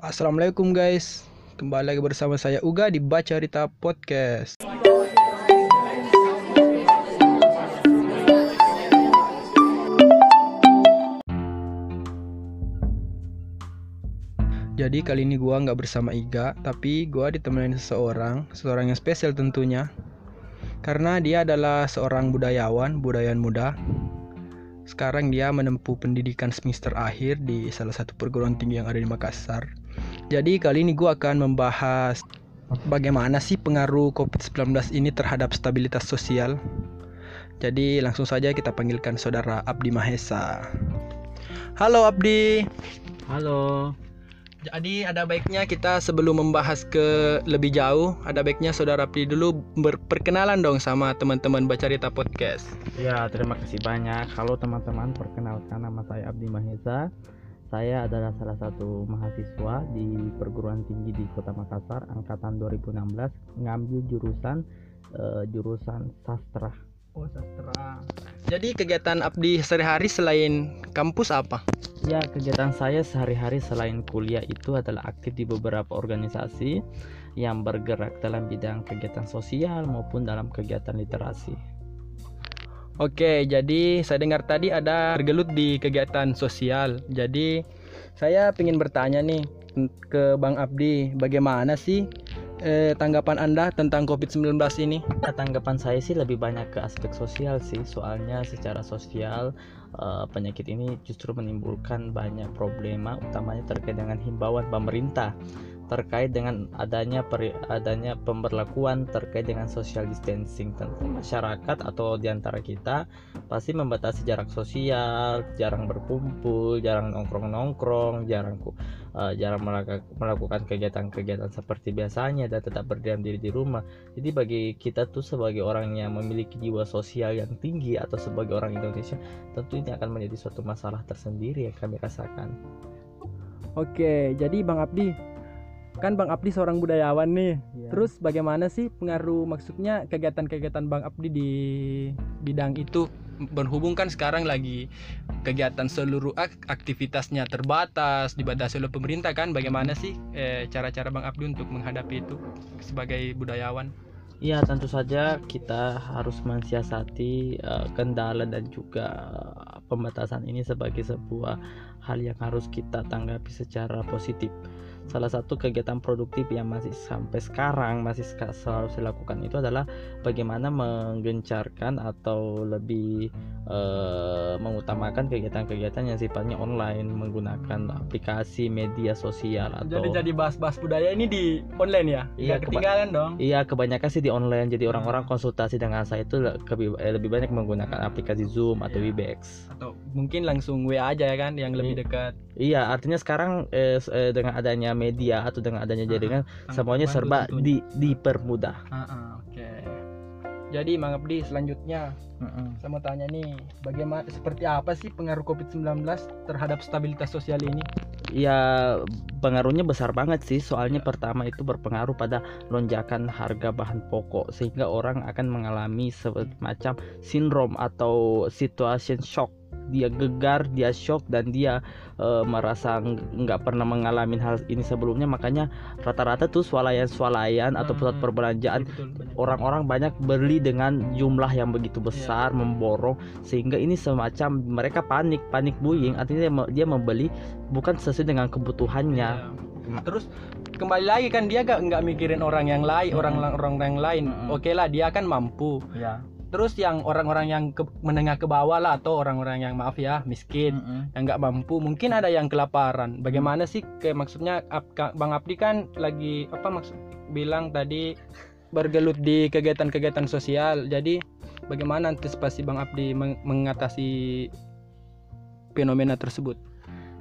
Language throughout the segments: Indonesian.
Assalamualaikum guys. Kembali lagi bersama saya Uga di Baca Rita Podcast. Jadi kali ini gua nggak bersama Iga Tapi gua ditemenin seseorang Seseorang yang spesial tentunya. Karena dia adalah seorang budayawan Budayawan muda sekarang dia menempuh pendidikan semester akhir di salah satu perguruan tinggi yang ada di Makassar. Jadi kali ini gue akan membahas bagaimana sih pengaruh COVID-19 ini terhadap stabilitas sosial. Jadi langsung saja kita panggilkan saudara Abdi Mahesa. Halo Abdi. Halo. Jadi ada baiknya kita sebelum membahas ke lebih jauh, ada baiknya saudara Abdi dulu berperkenalan dong sama teman-teman Bacarita Podcast. Ya, terima kasih banyak. Halo teman-teman, perkenalkan nama saya Abdi Mahesa. Saya adalah salah satu mahasiswa di perguruan tinggi di Kota Makassar angkatan 2016 ngambil jurusan uh, jurusan sastra. Oh, sastra. Jadi kegiatan Abdi sehari-hari selain kampus apa? Ya, kegiatan saya sehari-hari selain kuliah itu adalah aktif di beberapa organisasi yang bergerak dalam bidang kegiatan sosial maupun dalam kegiatan literasi. Oke, jadi saya dengar tadi ada bergelut di kegiatan sosial. Jadi saya ingin bertanya nih ke Bang Abdi, bagaimana sih eh, tanggapan Anda tentang COVID-19 ini? Nah, tanggapan saya sih lebih banyak ke aspek sosial sih, soalnya secara sosial eh, penyakit ini justru menimbulkan banyak problema, utamanya terkait dengan himbauan pemerintah terkait dengan adanya peri, adanya pemberlakuan terkait dengan social distancing. Tentu masyarakat atau di antara kita pasti membatasi jarak sosial jarang berkumpul jarang nongkrong nongkrong jarang uh, jarang melakukan kegiatan-kegiatan seperti biasanya dan tetap berdiam diri di rumah. Jadi bagi kita tuh sebagai orang yang memiliki jiwa sosial yang tinggi atau sebagai orang Indonesia tentu ini akan menjadi suatu masalah tersendiri yang kami rasakan. Oke, jadi Bang Abdi, kan Bang Abdi seorang budayawan nih. Ya. Terus bagaimana sih pengaruh maksudnya kegiatan-kegiatan Bang Abdi di bidang itu berhubung kan sekarang lagi kegiatan seluruh aktivitasnya terbatas dibatasi oleh pemerintah kan bagaimana sih eh, cara-cara Bang Abdi untuk menghadapi itu sebagai budayawan? Ya tentu saja kita harus mensiasati uh, kendala dan juga uh, pembatasan ini sebagai sebuah hal yang harus kita tanggapi secara positif salah satu kegiatan produktif yang masih sampai sekarang masih selalu saya lakukan itu adalah bagaimana menggencarkan atau lebih uh, mengutamakan kegiatan-kegiatan yang sifatnya online menggunakan aplikasi media sosial atau jadi jadi bahas-bahas budaya ini di online ya? Iya ketinggalan dong. iya kebanyakan sih di online. Jadi orang-orang konsultasi dengan saya itu lebih eh, lebih banyak menggunakan aplikasi Zoom atau yeah. Webex. Atau mungkin langsung WA aja ya kan yang lebih iya. dekat iya artinya sekarang eh, eh, dengan adanya media atau dengan adanya jaringan uh, semuanya serba di dipermudah. Uh, uh, Oke. Okay. Jadi Mang Abdi selanjutnya uh, uh. saya mau tanya nih bagaimana seperti apa sih pengaruh COVID-19 terhadap stabilitas sosial ini? Ya pengaruhnya besar banget sih soalnya pertama itu berpengaruh pada lonjakan harga bahan pokok sehingga orang akan mengalami semacam sindrom atau situation shock dia gegar, dia shock dan dia e, merasa nggak pernah mengalami hal ini sebelumnya makanya rata-rata tuh swalayan-swalayan atau pusat hmm, perbelanjaan orang-orang banyak beli dengan jumlah yang begitu iya. besar, yeah. memborong sehingga ini semacam mereka panik, panik buying artinya dia membeli bukan sesuai dengan kebutuhannya. Yeah. Terus kembali lagi kan dia gak nggak mikirin orang yang lain, hmm. orang orang yang lain. Hmm. Oke okay lah dia kan mampu. Yeah terus yang orang-orang yang ke, menengah ke bawah lah atau orang-orang yang maaf ya miskin mm -hmm. yang nggak mampu mungkin ada yang kelaparan. Bagaimana sih kayak maksudnya bang Abdi kan lagi apa maksud bilang tadi bergelut di kegiatan-kegiatan sosial. Jadi bagaimana antisipasi bang Abdi meng mengatasi fenomena tersebut?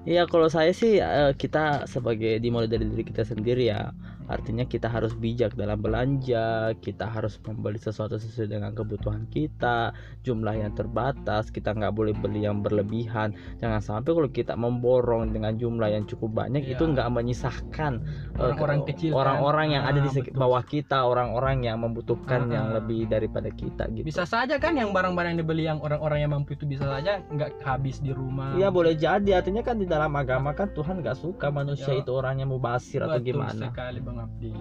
Iya kalau saya sih eh, kita sebagai dimulai dari diri kita sendiri ya artinya kita harus bijak dalam belanja kita harus membeli sesuatu sesuai dengan kebutuhan kita jumlah yang terbatas kita nggak boleh beli yang berlebihan jangan sampai kalau kita memborong dengan jumlah yang cukup banyak Iya. itu nggak menyisahkan eh, Orang-orang ke- kecil kan. orang-orang yang ada di Ah, betul. bawah kita orang-orang yang membutuhkan Ah, yang lebih daripada kita gitu bisa saja kan yang barang-barang yang dibeli yang orang-orang yang mampu itu bisa saja nggak habis di rumah Iya boleh jadi artinya kan di dalam agama kan Tuhan nggak suka manusia Ya. itu orangnya mubasir atau gimana. sekali Bang Abdi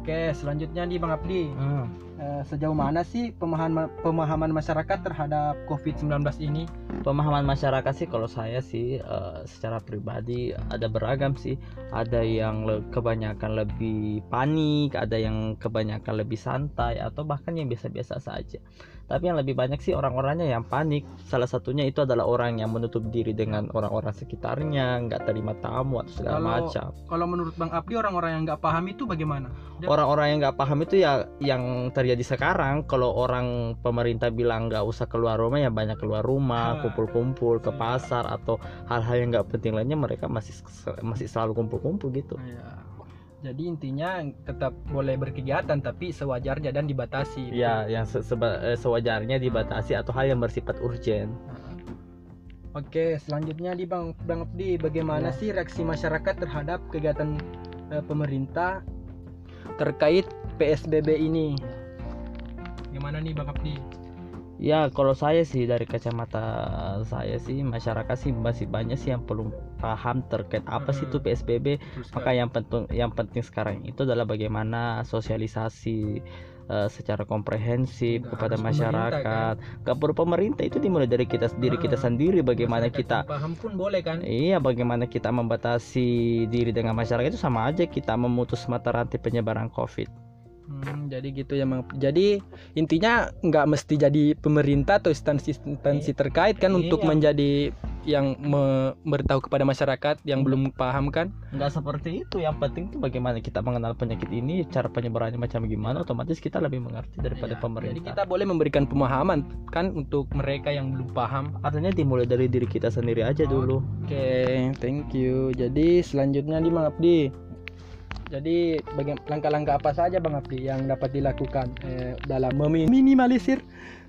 Oke selanjutnya nih Bang Abdi Hmm. Eh, sejauh mana sih pemahaman pemahaman masyarakat terhadap COVID-19 ini Pemahaman masyarakat sih kalau saya sih eh, secara pribadi ada beragam sih. Ada yang le- kebanyakan lebih panik, ada yang kebanyakan lebih santai atau bahkan yang biasa-biasa saja. Tapi yang lebih banyak sih orang-orangnya yang panik. Salah satunya itu adalah orang yang menutup diri dengan orang-orang sekitarnya, nggak terima tamu atau segala Kalau- macam. kalau menurut Bang Abdi orang-orang yang nggak paham itu bagaimana orang-orang yang nggak paham itu ya yang terjadi sekarang kalau orang pemerintah bilang nggak usah keluar rumah ya banyak keluar rumah Ah, kumpul-kumpul ke iya. pasar atau hal-hal yang nggak penting lainnya mereka masih masih selalu kumpul-kumpul gitu Iya. Jadi intinya tetap boleh berkegiatan tapi sewajarnya dan dibatasi. ya yang se- eh, sewajarnya dibatasi atau hal yang bersifat urgent Oke, selanjutnya di Bang Bang Abdi, bagaimana Ya. sih reaksi masyarakat terhadap kegiatan eh, pemerintah terkait PSBB ini? Gimana nih Bang Abdi? ya kalau saya sih dari kacamata saya sih masyarakat sih masih banyak sih yang belum paham terkait apa sih itu. PSBB Terus maka yang penting yang penting sekarang itu adalah bagaimana sosialisasi eh, secara komprehensif Nggak kepada masyarakat. nggak perlu pemerintah itu dimulai dari kita diri kita Ah, sendiri bagaimana kita paham pun boleh kan? iya bagaimana kita membatasi diri dengan masyarakat itu sama aja. Kita memutus mata rantai penyebaran covid Hmm, jadi gitu ya Bang. Jadi intinya nggak mesti jadi pemerintah atau instansi-instansi terkait kan untuk Iya. menjadi yang memberitahu kepada masyarakat yang belum paham kan? nggak seperti itu yang penting tuh bagaimana kita mengenal penyakit ini cara penyebarannya macam gimana otomatis kita lebih mengerti daripada Iya, pemerintah Jadi kita boleh memberikan pemahaman kan untuk mereka yang belum paham. artinya dimulai dari diri kita sendiri aja Oh. dulu Oke, thank you. Jadi selanjutnya nih Bang Abdi. Jadi langkah-langkah apa saja Bang Abdi yang dapat dilakukan eh, dalam meminimalisir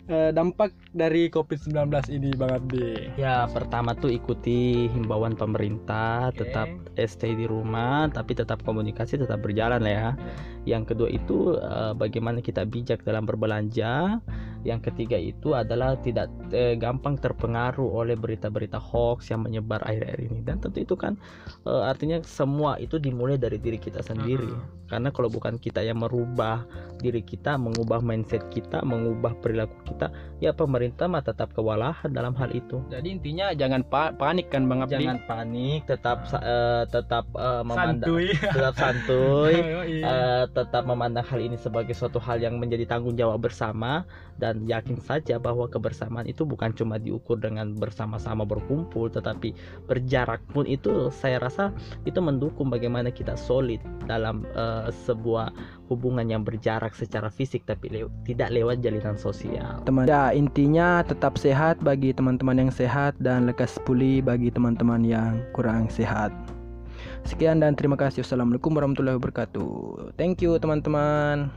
eh, dampak dari COVID-19 ini Bang Abdi? Ya pertama tuh ikuti himbauan pemerintah, Oke. tetap stay di rumah, tapi tetap komunikasi tetap berjalan lah ya. Yang kedua itu eh, bagaimana kita bijak dalam berbelanja. Yang ketiga itu adalah tidak eh, gampang terpengaruh oleh berita-berita hoax yang menyebar akhir-akhir ini. Dan tentu itu kan eh, artinya semua itu dimulai dari diri kita sendiri. Karena kalau bukan kita yang merubah diri kita, mengubah mindset kita, mengubah perilaku kita, ya pemerintah mah tetap kewalahan dalam hal itu Jadi intinya jangan pa- panik kan Bang Abdi. jangan panik tetap eh, tetap eh, memandang santuy. tetap santuy eh, tetap memandang hal ini sebagai suatu hal yang menjadi tanggung jawab bersama dan yakin saja bahwa kebersamaan itu bukan cuma diukur dengan bersama-sama berkumpul tetapi berjarak pun itu saya rasa itu mendukung bagaimana kita solid dalam eh, sebuah hubungan yang berjarak secara fisik tapi lew- tidak lewat jalinan sosial. Teman ya intinya tetap sehat bagi teman-teman yang sehat dan lekas pulih bagi teman-teman yang kurang sehat. Sekian dan terima kasih. Wassalamualaikum warahmatullahi wabarakatuh. Thank you teman-teman